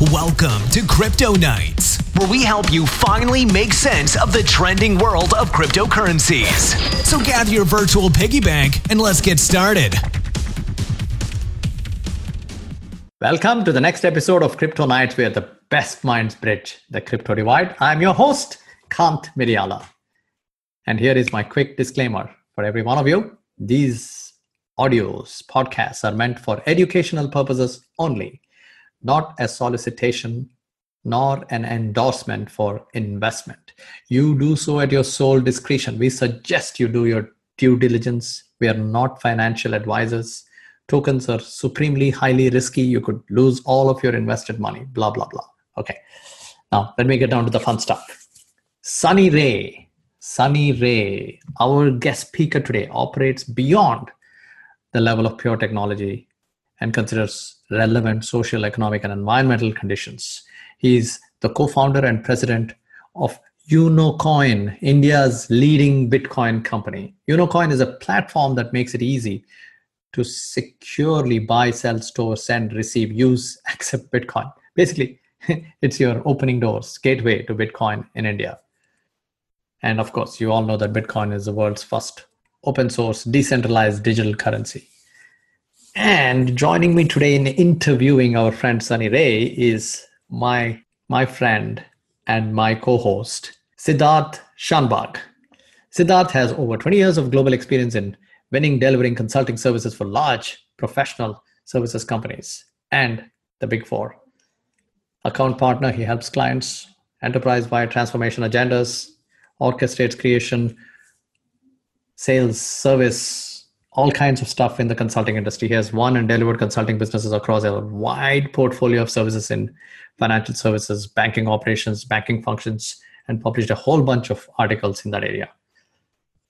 Welcome to Crypto Nights, where we help you finally make sense of the trending world of cryptocurrencies. So gather your virtual piggy bank and let's get started. Welcome to the next episode of Crypto Nights, where the best minds bridge the crypto divide. I'm your host, Kant Miryala. And here is my quick disclaimer for every one of you. These audios, podcasts are meant for educational purposes only not a solicitation nor an endorsement for investment. You do so at your sole discretion. We suggest you do your due diligence. We are not financial advisors. Tokens are supremely highly risky. You could lose all of your invested money, blah, blah, blah. Okay. Now, let me get down to the fun stuff. Sunny Ray, Sunny Ray, our guest speaker today operates beyond the level of pure technology and considers relevant social, economic, and environmental conditions. He's the co founder and president of Unocoin, India's leading Bitcoin company. Unocoin is a platform that makes it easy to securely buy, sell, store, send, receive, use, accept Bitcoin. Basically, it's your opening doors, gateway to Bitcoin in India. And of course, you all know that Bitcoin is the world's first open source, decentralized digital currency. And joining me today in interviewing our friend Sunny Ray is my my friend and my co-host Siddharth Shanbag. Siddharth has over 20 years of global experience in winning, delivering consulting services for large professional services companies and the Big Four. Account partner, he helps clients enterprise-wide transformation agendas, orchestrates creation, sales, service, all kinds of stuff in the consulting industry. He has won and delivered consulting businesses across a wide portfolio of services in financial services, banking operations, banking functions, and published a whole bunch of articles in that area.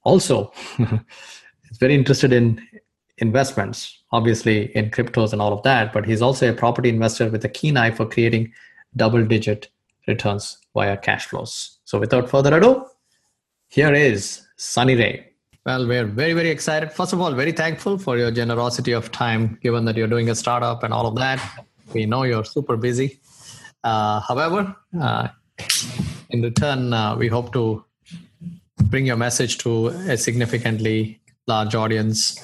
Also, he's very interested in investments, obviously in cryptos and all of that, but he's also a property investor with a keen eye for creating double digit returns via cash flows. So without further ado, here is Sunny Ray. Well, we're very, very excited. First of all, very thankful for your generosity of time, given that you're doing a startup and all of that. We know you're super busy. Uh, however, uh, in return, uh, we hope to bring your message to a significantly large audience.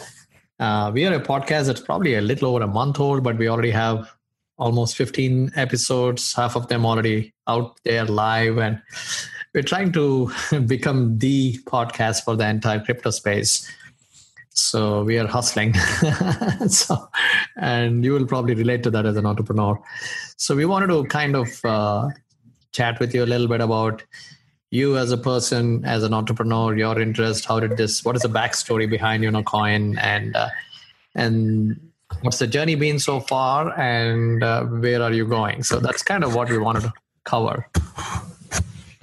Uh, we are a podcast that's probably a little over a month old, but we already have almost 15 episodes, half of them already out there live. And we're trying to become the podcast for the entire crypto space. So we are hustling. So and you will probably relate to that as an entrepreneur. So we wanted to kind of uh, chat with you a little bit about you as a person as an entrepreneur your interest how did this what is the backstory behind Unocoin and uh, and what's the journey been so far and uh, where are you going? So that's kind of what we wanted to cover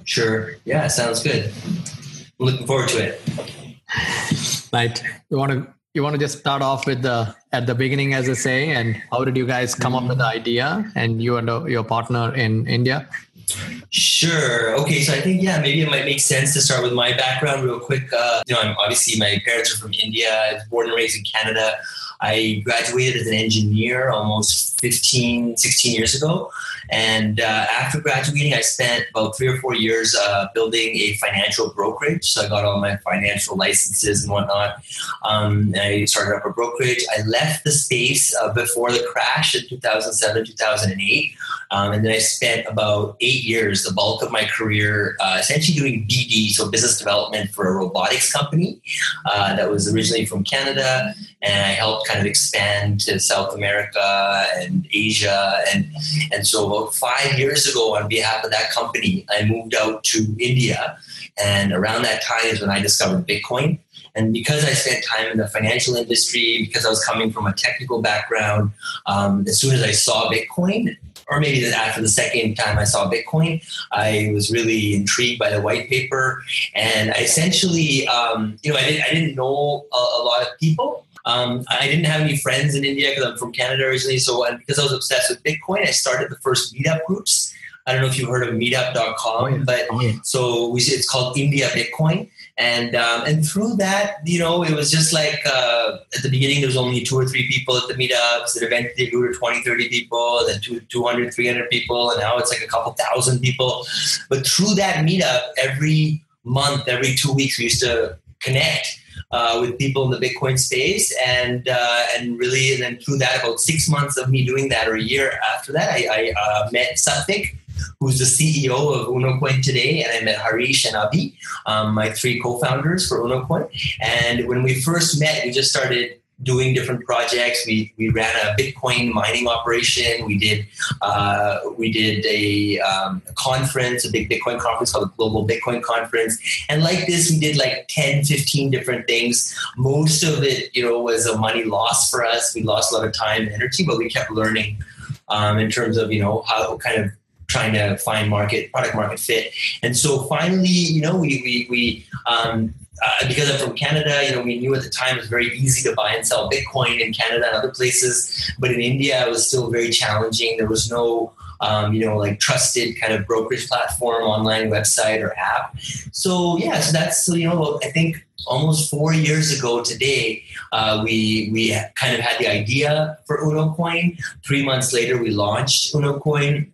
Sure. Yeah, sounds good. I'm looking forward to it. Right. You want to you want to just start off with the at the beginning, as I say, and how did you guys come up with the idea and you and your partner in India? Sure. Okay. So I think yeah, maybe it might make sense to start with my background real quick. Uh, you know, I'm obviously my parents are from India. I was born and raised in Canada. I graduated as an engineer almost 15, 16 years ago. And uh, after graduating, I spent about three or four years uh, building a financial brokerage. So I got all my financial licenses and whatnot. Um, and I started up a brokerage. I left the space uh, before the crash in 2007, 2008. Um, and then I spent about eight years, the bulk of my career, uh, essentially doing BD, so business development for a robotics company uh, that was originally from Canada. And I helped kind of expand to South America and Asia. And, and so about five years ago, on behalf of that company, I moved out to India. And around that time is when I discovered Bitcoin. And because I spent time in the financial industry, because I was coming from a technical background, um, as soon as I saw Bitcoin, or maybe after the second time I saw Bitcoin, I was really intrigued by the white paper. And I essentially, um, you know, I didn't, I didn't know a, a lot of people. Um, I didn't have any friends in India because I'm from Canada originally. So because I was obsessed with Bitcoin, I started the first meetup groups I don't know if you've heard of Meetup.com, oh, yeah. but oh, yeah. so we it's called India Bitcoin, and um, and through that, you know, it was just like uh, at the beginning there was only two or three people at the meetups. That eventually grew to 20, 30 people, then 200, 300 people, and now it's like a couple thousand people. But through that meetup, every month, every two weeks, we used to connect uh, with people in the Bitcoin space, and uh, and really, and then through that, about six months of me doing that, or a year after that, I, I uh, met Sathvik, who's the CEO of UnoCoin today, and I met Harish and Abhi, um, my three co-founders for UnoCoin. And when we first met, we just started doing different projects. We, we ran a Bitcoin mining operation. We did uh, we did a, um, conference, a big Bitcoin conference called the Global Bitcoin Conference. And like this, we did like 10, 15 different things. Most of it, you know, was a money loss for us. We lost a lot of time and energy, but we kept learning um, in terms of, you know, how kind of trying to find market product market fit. And so finally, you know, we we, we um, uh, because I'm from Canada, you know, we knew at the time it was very easy to buy and sell Bitcoin in Canada and other places, but in India it was still very challenging. There was no um, you know, like trusted kind of brokerage platform, online website or app. So yeah, so that's so you know, I think almost four years ago today, uh, we we kind of had the idea for UnoCoin. Three months later, we launched UnoCoin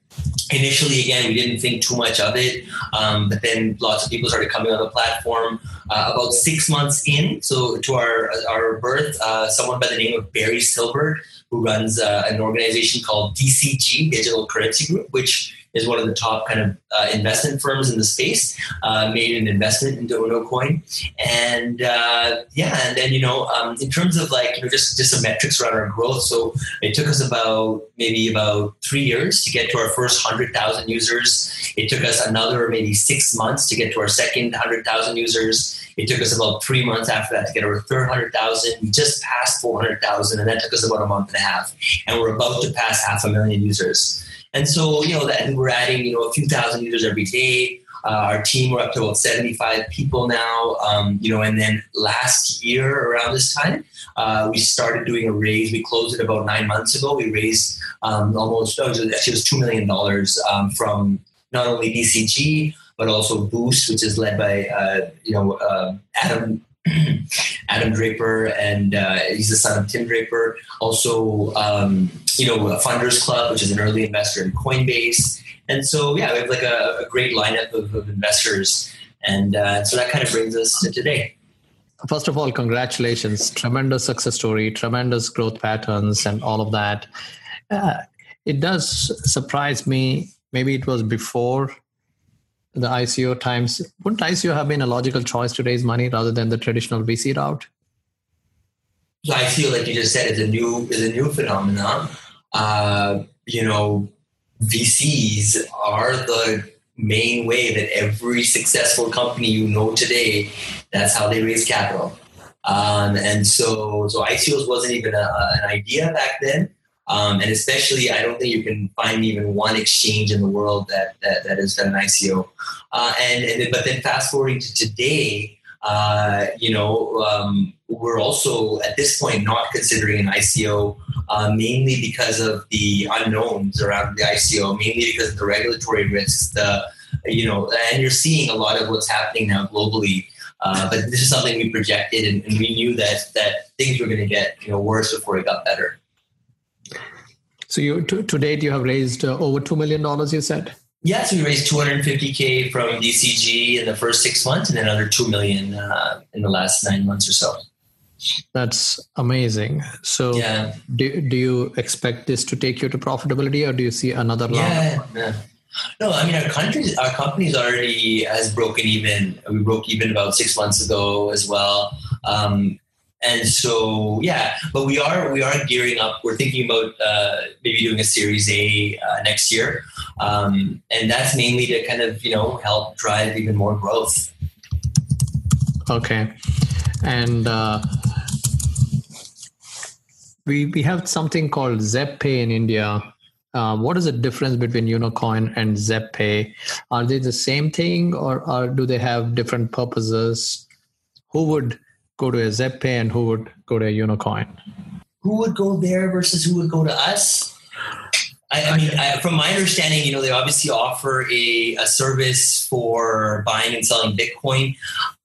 initially again we didn't think too much of it um, but then lots of people started coming on the platform uh, about six months in. So to our our birth uh, someone by the name of barry silbert who runs uh, an organization called dcg digital currency group which is one of the top kind of uh, investment firms in the space, uh, made an investment into UnoCoin. And uh, yeah, and then, you know, um, in terms of like, you know, just, just some metrics around our growth. So it took us about maybe about three years to get to our first 100,000 users. It took us another maybe six months to get to our second 100,000 users. It took us about three months after that to get our third 100,000. We just passed 400,000 and that took us about a month and a half. And we're about to pass half a million users. And so, you know, that we're adding, you know, a few thousand users every day. Uh, our team, we're up to about 75 people now. Um, you know, and then last year around this time, uh, we started doing a raise. We closed it about nine months ago. We raised um, almost, oh, actually, it was $2 million um, from not only DCG, but also Boost, which is led by, uh, you know, uh, Adam Adam Draper, and uh, he's the son of Tim Draper. Also, um, you know, Funders Club, which is an early investor in Coinbase. And so, yeah, we have like a, a great lineup of, of investors. And uh, so that kind of brings us to today. First of all, congratulations. Tremendous success story, tremendous growth patterns, and all of that. Uh, it does surprise me. Maybe it was before the ICO times, wouldn't ICO have been a logical choice to raise money rather than the traditional VC route? So I feel like you just said it's a new is a new phenomenon. Uh, you know, VCs are the main way that every successful company you know today, that's how they raise capital. Um, and so, so ICOs wasn't even a, an idea back then. Um, and especially, I don't think you can find even one exchange in the world that that, that has done an ICO. Uh, and, and but then fast forwarding to today, uh, you know, um, we're also at this point not considering an ICO uh, mainly because of the unknowns around the ICO, mainly because of the regulatory risks. The you know, and you're seeing a lot of what's happening now globally. Uh, but this is something we projected, and, and we knew that that things were going to get you know worse before it got better. So you to, to date you have raised uh, over two million dollars. You said. Yes, we raised 250k from DCG in the first six months, and then another two million uh, in the last nine months or so. That's amazing. So, yeah. do, do you expect this to take you to profitability, or do you see another? Yeah, yeah. No, I mean our countries, our company's already has broken even. We broke even about six months ago as well. Um, and so, yeah, but we are we are gearing up. We're thinking about uh, maybe doing a Series A uh, next year, um, and that's mainly to kind of you know help drive even more growth. Okay, and uh, we we have something called ZebPay in India. Uh, what is the difference between unicoin and ZebPay? Are they the same thing, or, or do they have different purposes? Who would go to a ZebPay and who would go to a Unicoin? Who would go there versus who would go to us? I, I mean, I, from my understanding, you know, they obviously offer a, a service for buying and selling Bitcoin.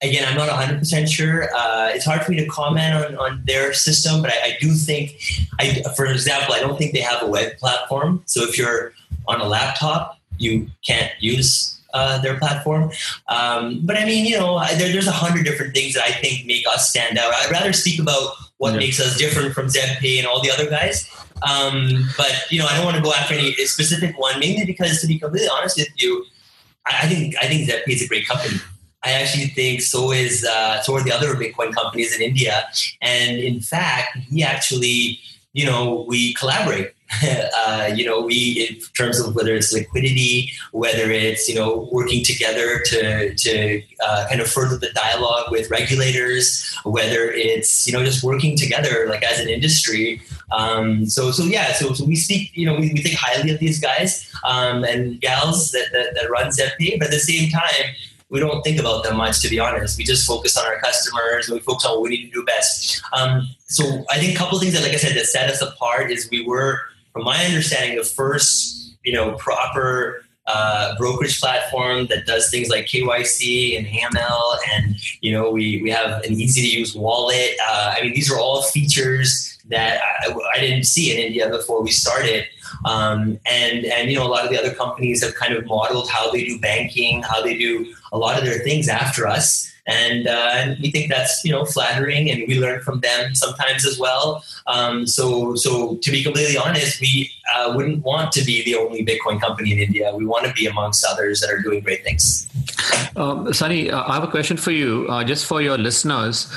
Again, I'm not 100% sure. Uh, it's hard for me to comment on, on their system, but I, I do think, I, for example, I don't think they have a web platform. So if you're on a laptop, you can't use uh, their platform. Um, but I mean, you know, there, there's a hundred different things that I think make us stand out. I'd rather speak about what yeah. makes us different from ZebPay and all the other guys. Um, but you know, I don't want to go after any specific one, mainly because to be completely honest with you, I, I think I think ZebPay is a great company. I actually think so is uh, so are the other Bitcoin companies in India, and in fact, we actually, you know, we collaborate uh, you know, we in terms of whether it's liquidity, whether it's you know working together to to uh, kind of further the dialogue with regulators, whether it's you know just working together like as an industry. Um, so so yeah, so so we speak, you know, we, we think highly of these guys um, and gals that, that that run ZebPay, but at the same time we don't think about them much, to be honest. We just focus on our customers and we focus on what we need to do best. Um, so I think a couple of things that, like I said, that set us apart is we were from my understanding, the first you know proper uh, brokerage platform that does things like KYC and AML, and you know we we have an easy to use wallet. Uh, I mean, these are all features that I, I, didn't see in India before we started. Um, and and you know a lot of the other companies have kind of modeled how they do banking, how they do a lot of their things after us and, uh, and we think that's you know flattering, and we learn from them sometimes as well. Um, so, so to be completely honest, we uh, wouldn't want to be the only Bitcoin company in India. We want to be amongst others that are doing great things. Um, Sunny, uh, I have a question for you, uh, just for your listeners.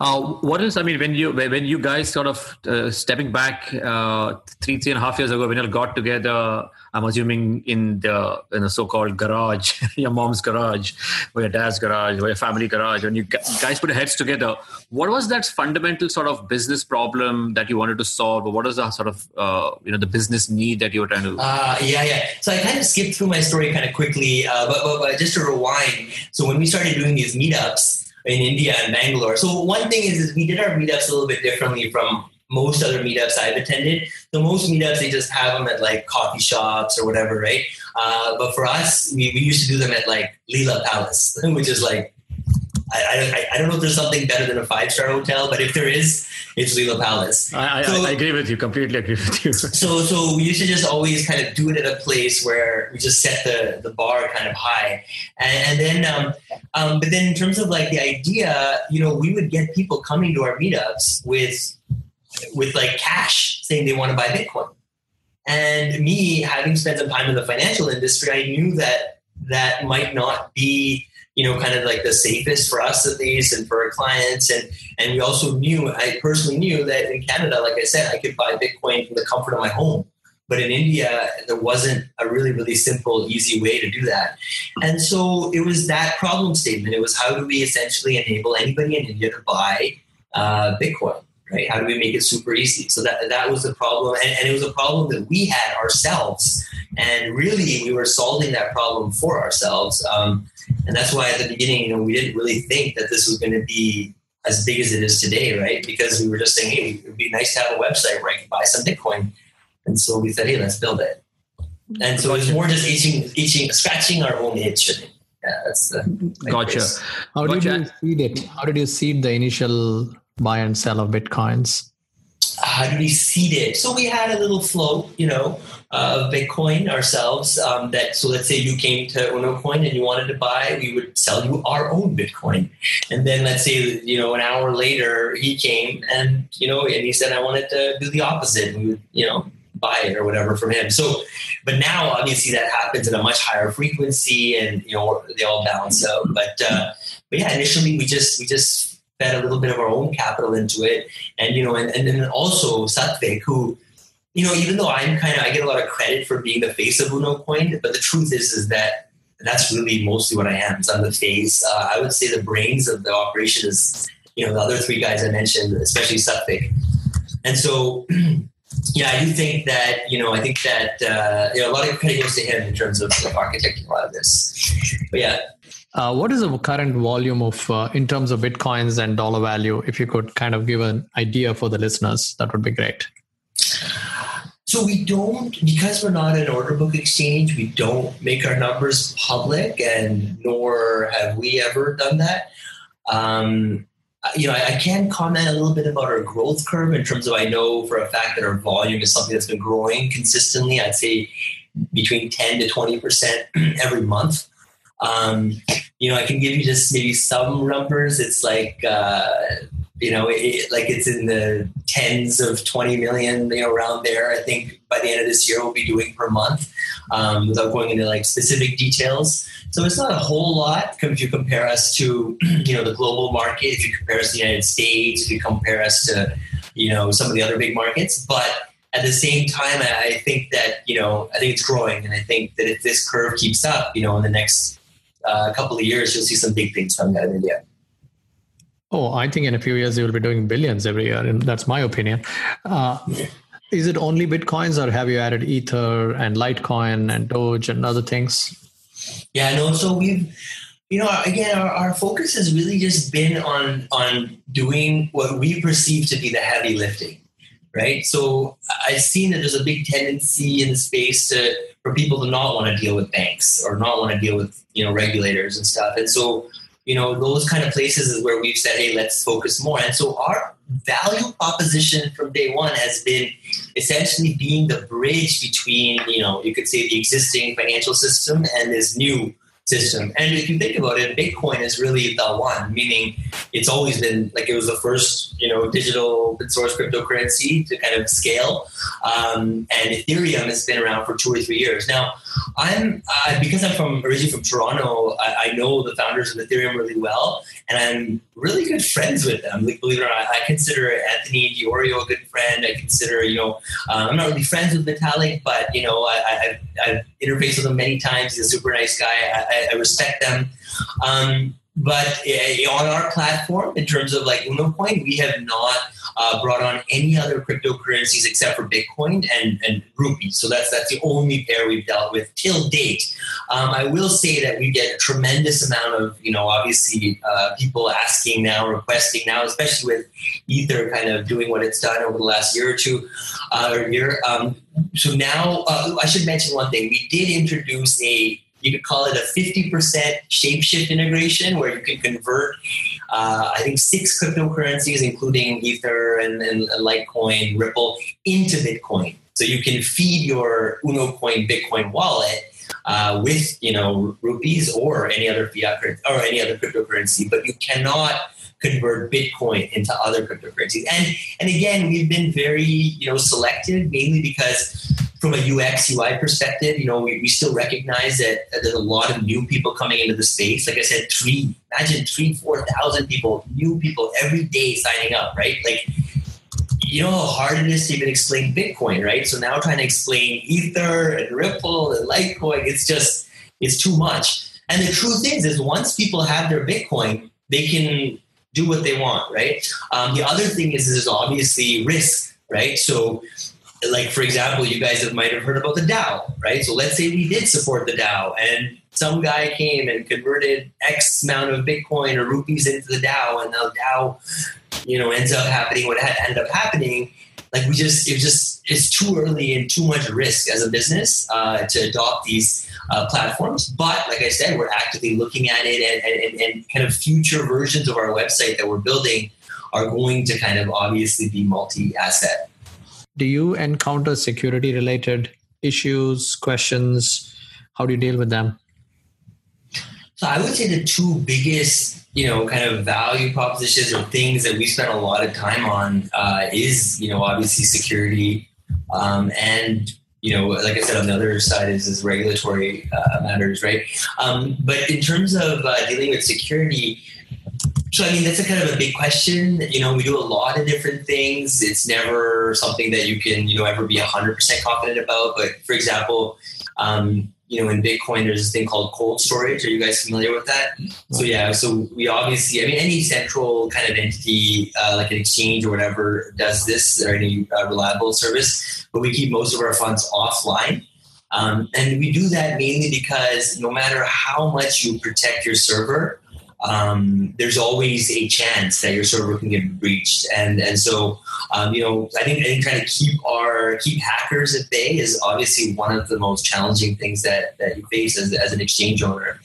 Uh, what is, I mean, when you when you guys sort of uh, stepping back three three and a half years ago, when you all got together I'm assuming in the in the so-called garage, your mom's garage, or your dad's garage, or your family garage, when you guys put your heads together, what was that fundamental sort of business problem that you wanted to solve, or what was the sort of uh, you know the business need that you were trying to? Uh, yeah, yeah. So I kind of skipped through my story kind of quickly, uh, but, but, but just to rewind. So when we started doing these meetups in India and Bangalore, so one thing is, is we did our meetups a little bit differently from most other meetups I've attended. So most meetups they just have them at like coffee shops or whatever, right? Uh, but for us, we, we used to do them at like Leela Palace, which is like I, I, I, don't know if there's something better than a five star hotel, but if there is, it's Leela Palace. I, so, I, agree with you. Completely agree with you. so so we used to just always kind of do it at a place where we just set the, the bar kind of high, and, and then um, um, but then in terms of like the idea, you know, we would get people coming to our meetups with with like cash saying they want to buy Bitcoin. And me having spent some time in the financial industry, I knew that that might not be, you know, kind of like the safest for us at least and for our clients. And and we also knew, I personally knew that in Canada, like I said, I could buy Bitcoin from the comfort of my home. But in India, there wasn't a really, really simple, easy way to do that. And so it was that problem statement. It was how do we essentially enable anybody in India to buy uh, Bitcoin? Right? How do we make it super easy? So that that was the problem, and, and, it was a problem that we had ourselves, and really we were solving that problem for ourselves. Um, and that's why at the beginning, you know, we didn't really think that this was going to be as big as it is today, right? Because we were just saying, hey, it would be nice to have a website where I can buy some Bitcoin, and so we said, hey, let's build it. And so it's more just itching, itching, scratching our own itch. Yeah, that's the gotcha. How did you seed it? How did you seed the initial buy and sell of bitcoins? How do we seed it? So we had a little float, you know, of Bitcoin ourselves. Um, that so let's say you came to UnoCoin and you wanted to buy, we would sell you our own Bitcoin. And then let's say you know an hour later he came and you know and he said I wanted to do the opposite. We would you know buy it or whatever from him. So, but now obviously that happens at a much higher frequency, and you know they all balance out. But uh, but yeah, initially we just we just a little bit of our own capital into it. And, you know, and, and then also Sathvik, who, you know, even though I'm kind of, I get a lot of credit for being the face of UnoCoin, but the truth is, is that that's really mostly what I am. So I'm the face. Uh, I would say the brains of the operation is, you know, the other three guys I mentioned, especially Sathvik. And so, yeah, I do think that, you know, I think that, uh, you know, a lot of credit goes to him in terms of architecting a lot of this. But yeah, uh, what is the current volume of, uh, in terms of bitcoins and dollar value? If you could kind of give an idea for the listeners, that would be great. so we don't because we're not an order book exchange. We don't make our numbers public, and nor have we ever done that. Um, you know, I, I, can comment a little bit about our growth curve in terms of I know for a fact that our volume is something that's been growing consistently. I'd say between 10 to 20 percent every month. Um, you know, I can give you just maybe some numbers. It's like uh, you know, it, like it's in the tens of 20 million, you know, around there. I think by the end of this year, we'll be doing per month um, without going into like specific details. So it's not a whole lot if you compare us to, you know, the global market, if you compare us to the United States, if you compare us to, you know, some of the other big markets. But at the same time, I think that, you know, I think it's growing. And I think that if this curve keeps up, you know, in the next uh, couple of years, you'll see some big things coming out of India. Oh, I think in a few years you will be doing billions every year, and that's my opinion. Uh, is it only bitcoins, or have you added Ether and Litecoin and Doge and other things? Yeah, no. So we've, you know, again, our, our focus has really just been on on doing what we perceive to be the heavy lifting, right? So I've seen that there's a big tendency in the space to for people to not want to deal with banks or not want to deal with you know regulators and stuff, and so you know, those kind of places is where we've said, hey, let's focus more. And so our value proposition from day one has been essentially being the bridge between, you know, you could say the existing financial system and this new system. And if you think about it, Bitcoin is really the one, meaning it's always been like it was the first, you know, digital open source cryptocurrency to kind of scale. Um, and Ethereum has been around for two or three years. Now, I'm uh, because I'm from originally from Toronto. I, I, know the founders of Ethereum really well, and I'm really good friends with them. Like, believe it or not, I consider Anthony Di Iorio a good friend. I consider, you know, um, I'm not really friends with Vitalik, but you know, I, have interfaced with him many times. He's a super nice guy. I, I respect them. Um, but uh, on our platform, in terms of like UnoCoin, we have not uh, brought on any other cryptocurrencies except for Bitcoin and, and Rupee. So that's that's the only pair we've dealt with till date. Um, I will say that we get a tremendous amount of, you know, obviously uh, people asking now, requesting now, especially with Ether kind of doing what it's done over the last year or two uh, or year. Um, so now uh, I should mention one thing. We did introduce a you could call it a 50% shapeshift integration where you can convert, uh, I think, six cryptocurrencies, including Ether and, and, Litecoin, Ripple, into Bitcoin. So you can feed your UnoCoin Bitcoin wallet uh, with, you know, rupees or any other fiat currency or any other cryptocurrency, but you cannot convert Bitcoin into other cryptocurrencies. And and again, we've been very you know selective, mainly because from a UX UI perspective, you know, we, we still recognize that, that, there's a lot of new people coming into the space. Like I said, three, imagine three, 4,000 people, new people every day signing up, right? Like, you know how hard it is to even explain Bitcoin, right? So now trying to explain Ether and Ripple and Litecoin, it's just, it's too much. And the truth is, is once people have their Bitcoin, they can do what they want, right? Um, the other thing is, is obviously risk, right? So like for example, you guys have, might have heard about the DAO, right? So let's say we did support the DAO, and some guy came and converted X amount of Bitcoin or rupees into the DAO, and the DAO, you know, ends up happening what had ended up happening. Like we just, it just, it's too early and too much risk as a business uh, to adopt these uh, platforms. But like I said, we're actively looking at it, and, and, and kind of future versions of our website that we're building are going to kind of obviously be multi-asset do you encounter security related issues, questions? How do you deal with them? So I would say the two biggest, you know, kind of value propositions or things that we spend a lot of time on uh, is, you know, obviously security um, and you know, like I said, on the other side is, is regulatory uh, matters, right? Um, but in terms of uh, dealing with security, so, I mean, that's a kind of a big question. You know, we do a lot of different things. It's never something that you can, you know, ever be 100% confident about. But for example, um, you know, in Bitcoin, there's this thing called cold storage. Are you guys familiar with that? So, yeah, so we obviously, I mean, any central kind of entity, uh, like an exchange or whatever, does this or any uh, reliable service, but we keep most of our funds offline. Um, and we do that mainly because no matter how much you protect your server, um, there's always a chance that your server can get breached. And and so um, you know, I think I think trying to keep our keep hackers at bay is obviously one of the most challenging things that that you face as, as an exchange owner.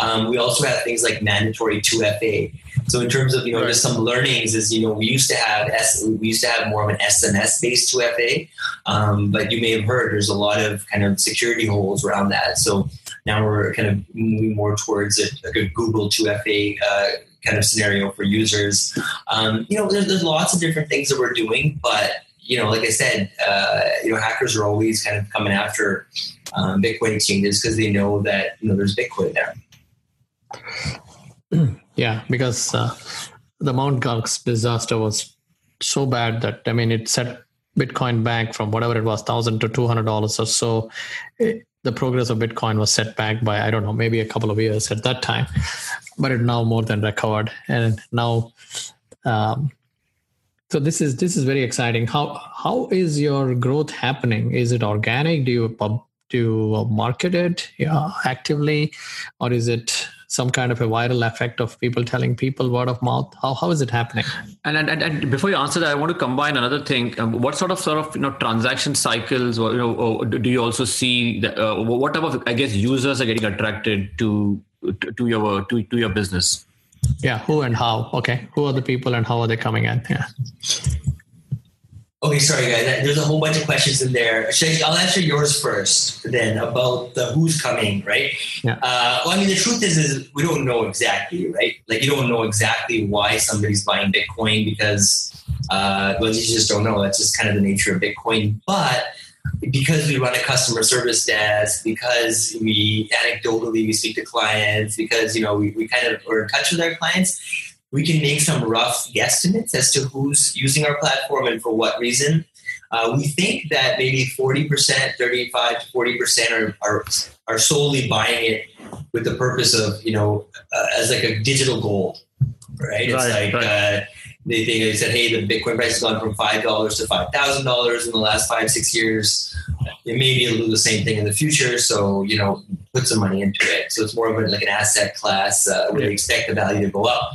Um, we also have things like mandatory 2FA. So in terms of you know just some learnings is you know we used to have S, we used to have more of an SMS based 2FA, um, but you may have heard there's a lot of kind of security holes around that. So now we're kind of moving more towards a, a Google 2FA uh, kind of scenario for users. Um, you know, there's, there's lots of different things that we're doing, but you know, like I said, uh, you know, hackers are always kind of coming after um, Bitcoin exchanges because they know that you know there's Bitcoin there. Yeah, because uh, the Mount Gox disaster was so bad that I mean it set Bitcoin back from whatever it was, thousand to two hundred dollars or so. The progress of Bitcoin was set back by I don't know maybe a couple of years at that time, but it now more than recovered, and now. Um, so this is this is very exciting. How how is your growth happening? Is it organic? Do you pub, do you market it yeah, actively, or is it some kind of a viral effect of people telling people word of mouth? How how is it happening? And and, and before you answer that, I want to combine another thing. Um, what sort of sort of you know transaction cycles, or, you know, do you also see? The, uh, what type of I guess users are getting attracted to to, to your to, to your business? Yeah, who and how? Okay, who are the people and how are they coming in? Yeah. Okay, sorry guys. There's a whole bunch of questions in there. I, I'll answer yours first, then about the who's coming, right? Yeah. Uh, well, I mean, the truth is, is we don't know exactly, right? Like you don't know exactly why somebody's buying Bitcoin because, uh, well, you just don't know. That's just kind of the nature of Bitcoin. But because we run a customer service desk, because we anecdotally we speak to clients, because you know we, we kind of are in touch with our clients we can make some rough guesstimates as to who's using our platform and for what reason. Uh, we think that maybe 40%, 35 to 40% are, are, are solely buying it with the purpose of, you know, uh, as like a digital gold, right? It's like right. Uh, they think they said, hey, the Bitcoin price has gone from $5 to $5,000 in the last five, six years. It maybe it'll do the same thing in the future. So, you know, put some money into it. So it's more of a, like an asset class uh, where they expect the value to go up.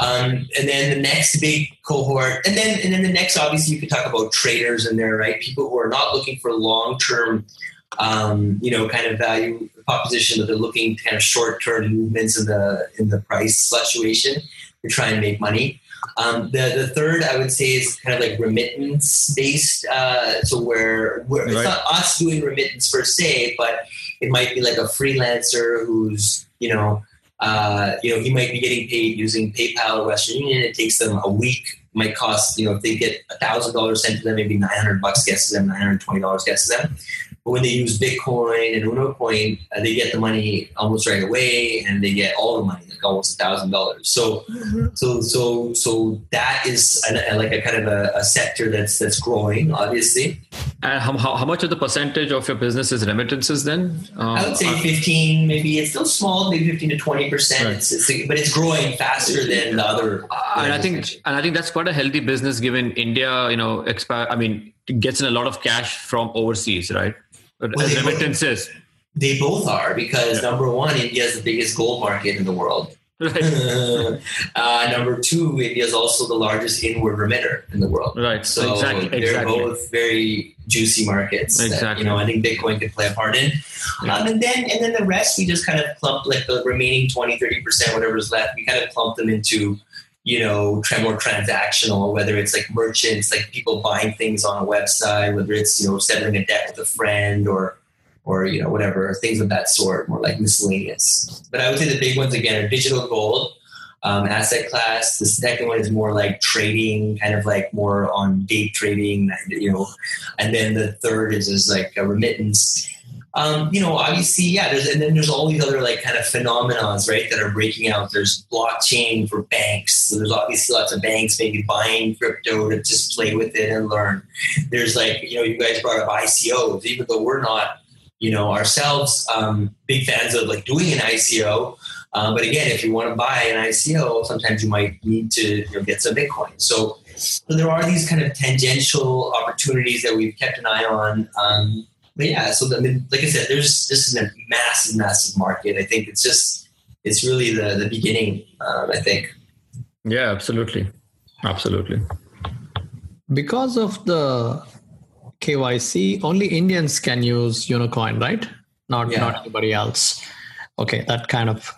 Um, and then the next big cohort, and then and then the next, obviously, you could talk about traders in there, right? People who are not looking for long term, um, you know, kind of value proposition, but they're looking kind of short term movements in the in the price fluctuation to try and make money. Um, the the third, I would say, is kind of like remittance based. Uh, so where, where it's not us doing remittance per se, but it might be like a freelancer who's you know uh, you know, he might be getting paid using PayPal or Western Union. It takes them a week. Might cost, you know, if they get a thousand dollars sent to them, maybe nine hundred bucks gets to them, nine hundred twenty dollars gets to them. But when they use Bitcoin and Uno Coin, uh, they get the money almost right away, and they get all the money, like almost a thousand dollars. So, so, so, so that is an, a, like a kind of a, a sector that's that's growing, obviously. And how, how, how much of the percentage of your business is remittances then? Uh, I would say 15, maybe it's still small, maybe 15 to 20 percent. Right. It's, it's, but it's growing faster than the other. and I think and I think that's quite a healthy business given India, you know, expi- I mean, gets in a lot of cash from overseas, right? Well, as they- remittances. They both are because number one, India is the biggest gold market in the world. Right. uh, number two, India is also the largest inward remitter in the world. Right. So exactly. they're Exactly. both very juicy markets. That, Exactly. you know, I think Bitcoin could play a part in. Yeah. Um, and then and then the rest we just kind of clump like the remaining 20, 30 percent, whatever's left, we kind of clump them into you know, more transactional, whether it's like merchants, like people buying things on a website, whether it's, you know, settling a debt with a friend or, or, you know, whatever, things of that sort, more like miscellaneous. But I would say the big ones again are digital gold, um, asset class. The second one is more like trading, kind of like more on day trading, you know, and then the third is, is like a remittance. Um, you know, obviously, yeah. There's and then there's all these other like kind of phenomenons, right, that are breaking out. There's blockchain for banks. So there's obviously lots of banks maybe buying crypto to just play with it and learn. There's like you know, you guys brought up ICOs, even though we're not, you know, ourselves um, big fans of like doing an ICO. Um, but again, if you want to buy an ICO, sometimes you might need to you know, get some Bitcoin. So, so there are these kind of tangential opportunities that we've kept an eye on. Um, but yeah, so I mean, like I said, there's this is a massive, massive market. I think it's just it's really the the beginning. Um, I think. Yeah, absolutely, absolutely. Because of the KYC, only Indians can use Unicoin, right? Not Yeah. not anybody else. Okay, that kind of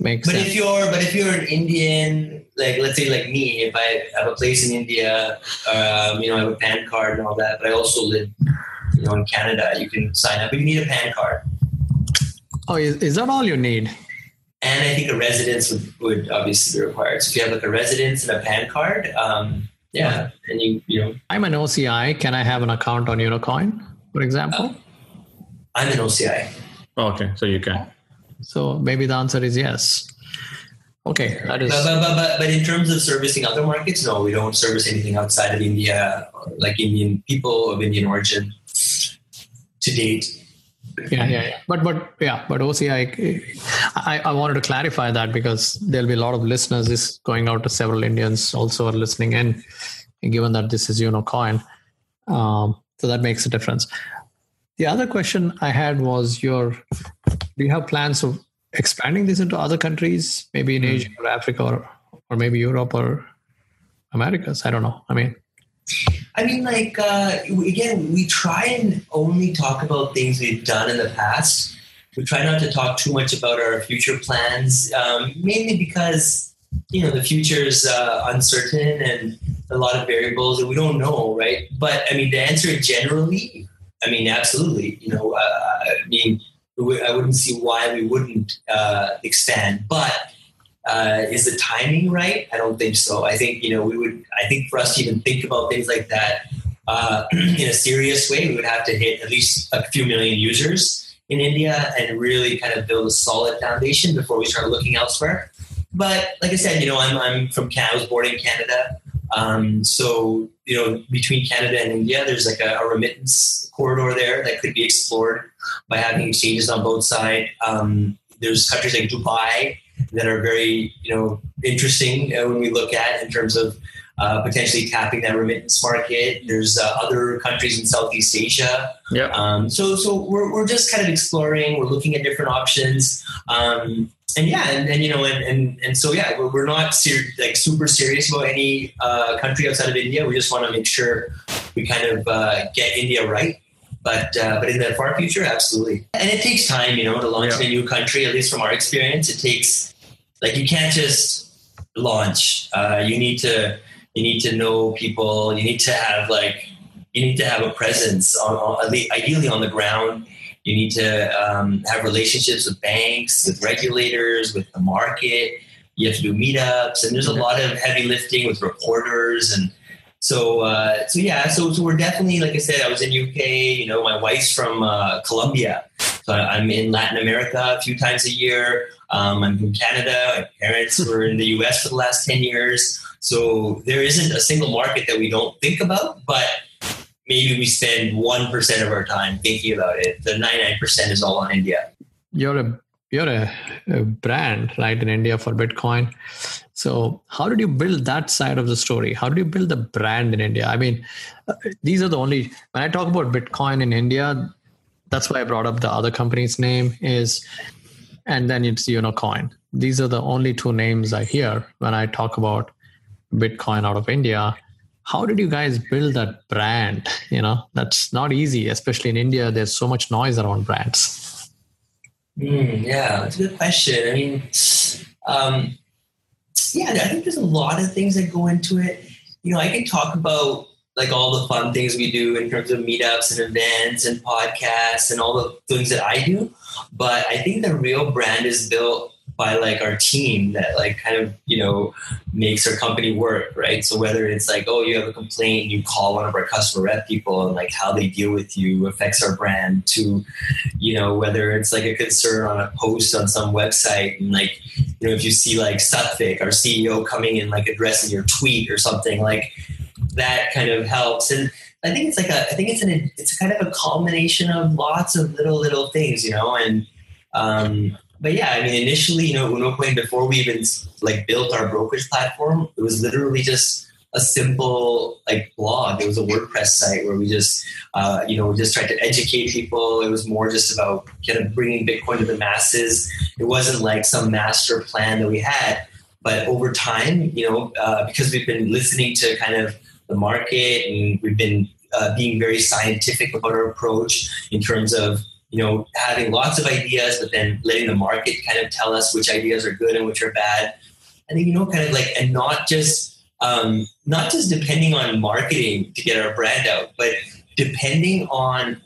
makes But sense. if you're but if you're an Indian, like let's say like me, if I have a place in India, um, you know, I have a PAN card and all that, but I also live, you know, in Canada, you can sign up, but you need a PAN card. oh, is, is that all you need? And I think a residence would, would obviously be required. So if you have like a residence and a PAN card, um, yeah, and you you know, I'm an OCI. Can I have an account on Unocoin, for example? I'm an OCI. Okay, so you can. So maybe the answer is yes. Okay, that is But, but, but, but, but in terms of servicing other markets, no, we don't service anything outside of India, like Indian people of Indian origin to date. yeah, yeah, yeah. But but yeah, but OCI. I, I wanted to clarify that because there'll be a lot of listeners. This going out to several Indians also are listening in, given that this is Unocoin. Um, so that makes a difference. The other question I had was your. Do you have plans of expanding this into other countries, maybe in Asia or Africa or or maybe Europe or Americas? I don't know. I mean, I mean, like uh, again, we try and only talk about things we've done in the past. We try not to talk too much about our future plans, um, mainly because you know the future is uh, uncertain and a lot of variables that we don't know, right? But I mean, the answer generally, I mean, absolutely. You know, uh, I mean, I wouldn't see why we wouldn't uh, expand, but uh, is the timing right? I don't think so. I think you know we would. I think for us to even think about things like that uh, in a serious way, we would have to hit at least a few million users in India and really kind of build a solid foundation before we start looking elsewhere. But like I said, you know, I'm I'm from Canada. I was born in Canada. Um, so you know, between Canada and India, there's like a, a remittance corridor there that could be explored by having exchanges on both sides. Um, there's countries like Dubai that are very you know interesting uh, when we look at in terms of uh, potentially tapping that remittance market. There's uh, other countries in Southeast Asia. Yeah. Um, so so we're, we're just kind of exploring. We're looking at different options. Um, and yeah, and, and you know, and, and, and so yeah, we're, we're not ser- like super serious about any uh, country outside of India. We just want to make sure we kind of uh, get India right. But uh, but in the far future, absolutely. And it takes time, you know, to launch in a new country. At least from our experience, it takes like you can't just launch. Uh, you need to you need to know people. You need to have like you need to have a presence on, on at least ideally on the ground. You need to um, have relationships with banks, with regulators, with the market. You have to do meetups, and there's a lot of heavy lifting with reporters and so uh, so yeah so, so we're definitely like I said I was in UK you know my wife's from uh, Colombia. So I'm in Latin America a few times a year. Um, I'm from Canada. My parents were in the US for the last 10 years. So there isn't a single market that we don't think about but maybe we spend 1% of our time thinking about it. The 99% is all on India. You're a you're a, a brand right in India for Bitcoin. So how did you build that side of the story? How did you build the brand in India? I mean, uh, these are the only when I talk about Bitcoin in India, that's why I brought up the other company's name is, and then it's Unocoin. These are the only two names I hear when I talk about Bitcoin out of India. How did you guys build that brand? You know, that's not easy, especially in India. There's so much noise around brands. Mm, yeah, that's a good question. I mean, um, yeah, I think there's a lot of things that go into it. You know, I can talk about like all the fun things we do in terms of meetups and events and podcasts and all the things that I do, but I think the real brand is built by like our team that like kind of you know makes our company work right? So whether it's like oh you have a complaint you call one of our customer rep people and like how they deal with you affects our brand to you know whether it's like a concern on a post on some website and like you know if you see like Sathvik our CEO coming in like addressing your tweet or something like that kind of helps. And I think it's like a I think it's an it's kind of a culmination of lots of little little things you know? And um but yeah, I mean, initially, you know, Unocoin, before we even like built our brokerage platform, it was literally just a simple like blog. It was a WordPress site where we just, uh, you know, we just tried to educate people. It was more just about kind of bringing Bitcoin to the masses. It wasn't like some master plan that we had. But over time, you know, uh, because we've been listening to kind of the market and we've been uh, being very scientific about our approach in terms of you know having lots of ideas, but then letting the market kind of tell us which ideas are good and which are bad. And then, you know, kind of like, and not just um, not just depending on marketing to get our brand out, but depending on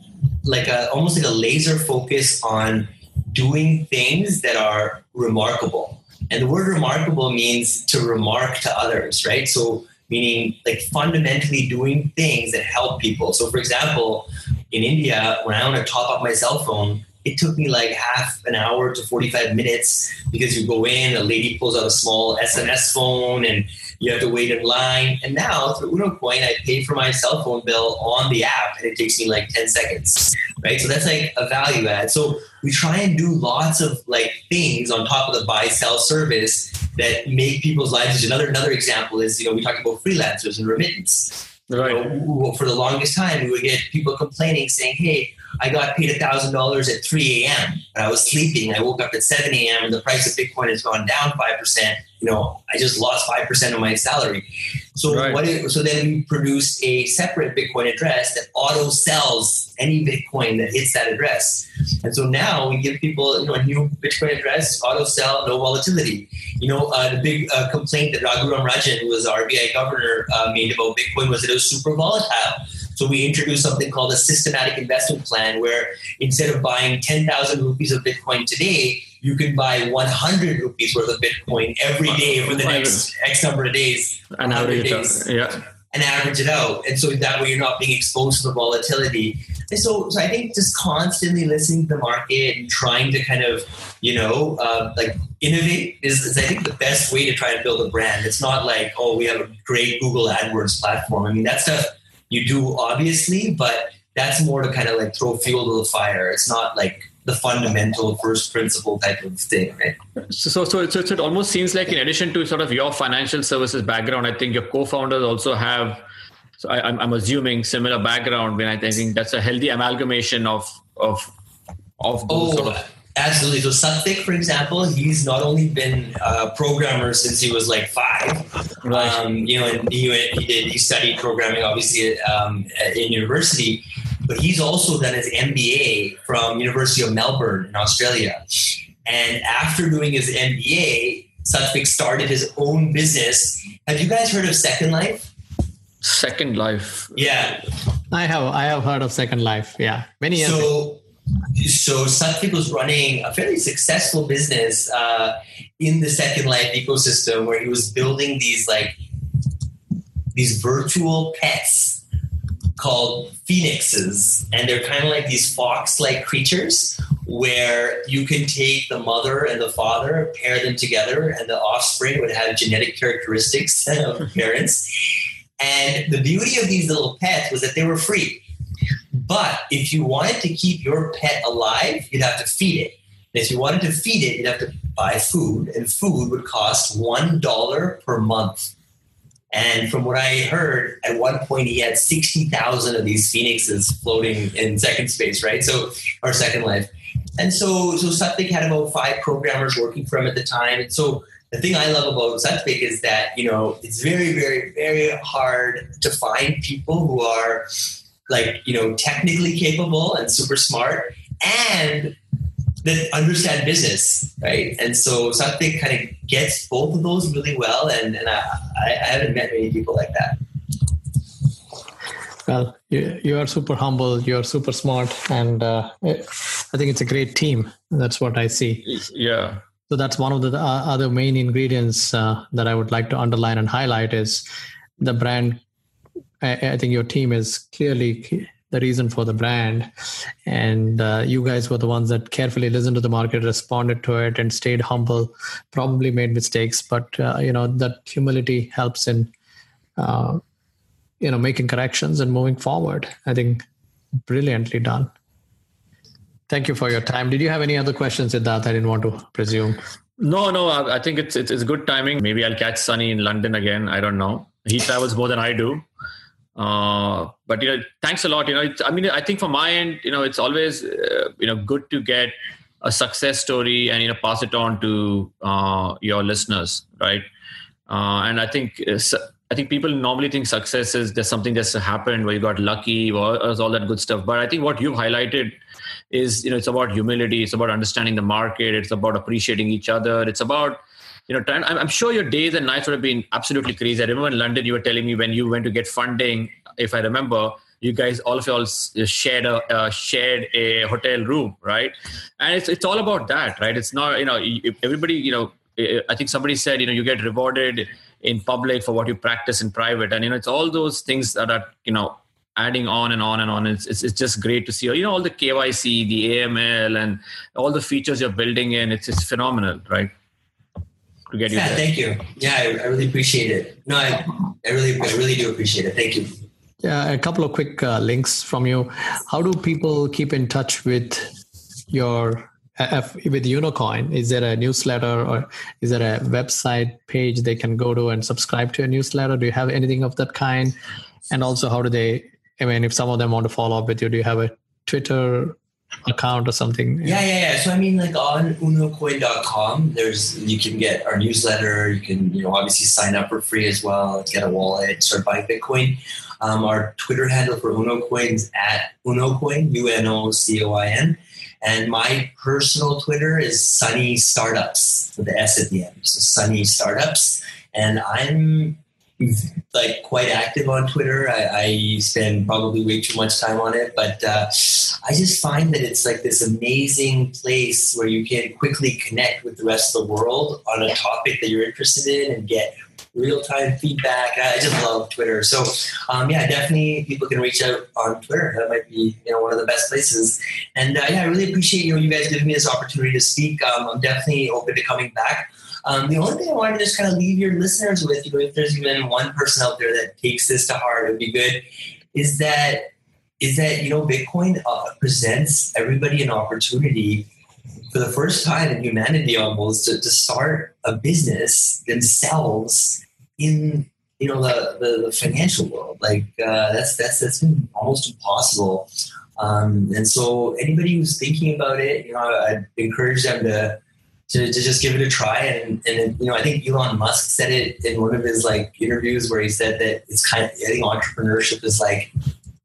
like a almost like a laser focus on doing things that are remarkable. And the word remarkable means to remark to others, right? So meaning like fundamentally doing things that help people. So for example, in India, when I want to top up my cell phone, it took me like half an hour to 45 minutes because you go in, a lady pulls out a small SMS phone and you have to wait in line. And now through Unocoin, I pay for my cell phone bill on the app and it takes me like 10 seconds. Right. So that's like a value add. So we try and do lots of like things on top of the buy sell service that make people's lives. Another another example is, you know, we talked about freelancers and remittance. Right. You know, for the longest time, we would get people complaining saying, Hey, I got paid $1,000 at 3 a.m., and I was sleeping. I woke up at 7 a.m. and the price of Bitcoin has gone down 5%. You know, I just lost 5% of my salary. So right. what? so then we produce a separate Bitcoin address that auto sells any Bitcoin that hits that address. And so now we give people you know a new Bitcoin address, auto sell, no volatility. You know, uh, the big uh, complaint that Raghuram Rajan, who was RBI governor, uh, made about Bitcoin was that it was super volatile. So we introduced something called a systematic investment plan, where instead of buying 10,000 rupees of Bitcoin today, you can buy 100 rupees worth of Bitcoin every day for the next X number of days. And average days, yeah. And average it out. And so that way you're not being exposed to the volatility. And so, so I think just constantly listening to the market and trying to kind of, you know, uh, like innovate is, is, I think, the best way to try and build a brand. It's not like, oh, we have a great Google AdWords platform. I mean, that stuff you do obviously, but that's more to kind of like throw fuel to the fire. It's not like the fundamental first principle type of thing, right? So, so, so, it almost seems like in addition to sort of your financial services background, I think your co-founders also have. So I, am assuming similar background. When I think that's a healthy amalgamation of of of those oh, sort of Absolutely. So Sathvik, for example, he's not only been a programmer since he was like five. Right. Um, you know, and he, he did he studied programming obviously um, in university, but he's also done his MBA from University of Melbourne in Australia. And after doing his MBA, Sathvik started his own business. Have you guys heard of Second Life? Second Life. Yeah. I have I have heard of Second Life. Yeah. Many years so, so Sathvik was running a fairly successful business uh, in the Second Life ecosystem, where he was building these like these virtual pets called phoenixes, and they're kind of like these fox-like creatures where you can take the mother and the father, pair them together, and the offspring would have genetic characteristics of parents. And the beauty of these little pets was that they were free but if you wanted to keep your pet alive, you'd have to feed it. And if you wanted to feed it, you'd have to buy food, and food would cost $1 per month. And from what I heard, at one point he had 60,000 of these phoenixes floating in second space, right? So, or second life. And so, so Sathvik had about five programmers working for him at the time. And so the thing I love about Sathvik is that, you know, it's very, very, very hard to find people who are like you know technically capable and super smart and that understand business right? And so something kind of gets both of those really well and, and I, I haven't met many people like that. Well you, you are super humble you're super smart and uh, i think it's a great team. That's what i see. Yeah. So that's one of the uh, other main ingredients uh, that i would like to underline and highlight is the brand. I, I think your team is clearly the reason for the brand. And uh, you guys were the ones that carefully listened to the market responded to it and stayed humble probably made mistakes. But uh, you know that humility helps in uh, you know making corrections and moving forward. I think brilliantly done. Thank you for your time. Did you have any other questions that i didn't want to presume. No no i think it's, it's good timing. Maybe i'll catch sunny in london again. I don't know. He travels more than I do. Uh, but you know, thanks a lot. You know, I mean, I think from my end, you know, it's always uh, you know good to get a success story and you know pass it on to uh, your listeners, right? Uh, and I think uh, I think people normally think success is just something that's happened where you got lucky or, or all that good stuff. But I think what you've highlighted is you know it's about humility, it's about understanding the market, it's about appreciating each other, it's about you know, trying, I'm, sure your days and nights would have been absolutely crazy. I remember in London, you were telling me when you went to get funding, if I remember, you guys all of you all shared a uh, shared a hotel room, right? And it's it's all about that, right? It's not you know everybody you know I think somebody said you know you get rewarded in public for what you practice in private, and you know it's all those things that are you know adding on and on and on. It's, it's, it's just great to see you know all the KYC, the AML, and all the features you're building in. It's it's phenomenal, right? To get you yeah, there. thank you. Yeah, I, I really appreciate it. No, I, I really I really do appreciate it. Thank you. Yeah, a couple of quick uh, links from you. How do people keep in touch with your uh, with Unocoin? Is there a newsletter or is there a website page they can go to and subscribe to a newsletter? Do you have anything of that kind? And also, how do they? I mean, if some of them want to follow up with you, do you have a Twitter account or something? Yeah, yeah, yeah. So I mean, like on unocoin.com, there's you can get our newsletter. You can, you know, obviously sign up for free as well. Get a wallet, start buying Bitcoin. Um, our Twitter handle for Unocoin is at Unocoin, U N O C O I N. And my personal Twitter is Sunny Startups with the S at the end. So Sunny Startups. And I'm like quite active on Twitter. I, I, spend probably way too much time on it, but uh, I just find that it's like this amazing place where you can quickly connect with the rest of the world on a topic that you're interested in and get real time feedback. I just love Twitter. So, um, yeah, definitely people can reach out on Twitter. That might be you know one of the best places. And uh, yeah, I really appreciate you know you guys giving me this opportunity to speak. Um, I'm definitely open to coming back. Um, the only thing I wanted to just kind of leave your listeners with, you know, if there's even one person out there that takes this to heart, it would be good, is that is that you know Bitcoin uh, presents everybody an opportunity for the first time in humanity almost to, to start a business themselves in you know the, the, the financial world. Like uh, that's that's that's been almost impossible. Um, and so anybody who's thinking about it you know i'd encourage them to to, to just give it a try and and you know i think elon musk said it in one of his like interviews where he said that it's kind of i think entrepreneurship is like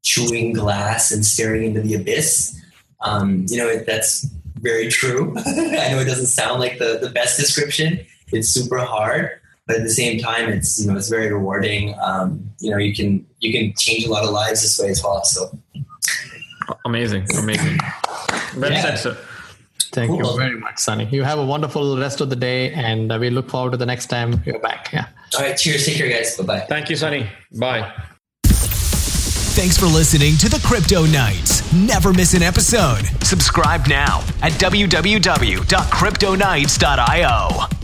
chewing glass and staring into the abyss um, you know that's very true i know it doesn't sound like the, the best description it's super hard but at the same time, it's you know it's very rewarding. Um, you know, you can you can change a lot of lives this way as well. So amazing, amazing. Yeah. said. Thank cool. you very much, Sunny. You have a wonderful rest of the day, and uh, we look forward to the next time you're back. Yeah. All right. Cheers. Take care, guys. Bye bye. Thank you, Sunny. Bye. Thanks for listening to the Crypto Knights. Never miss an episode. Subscribe now at www.cryptoknights.io.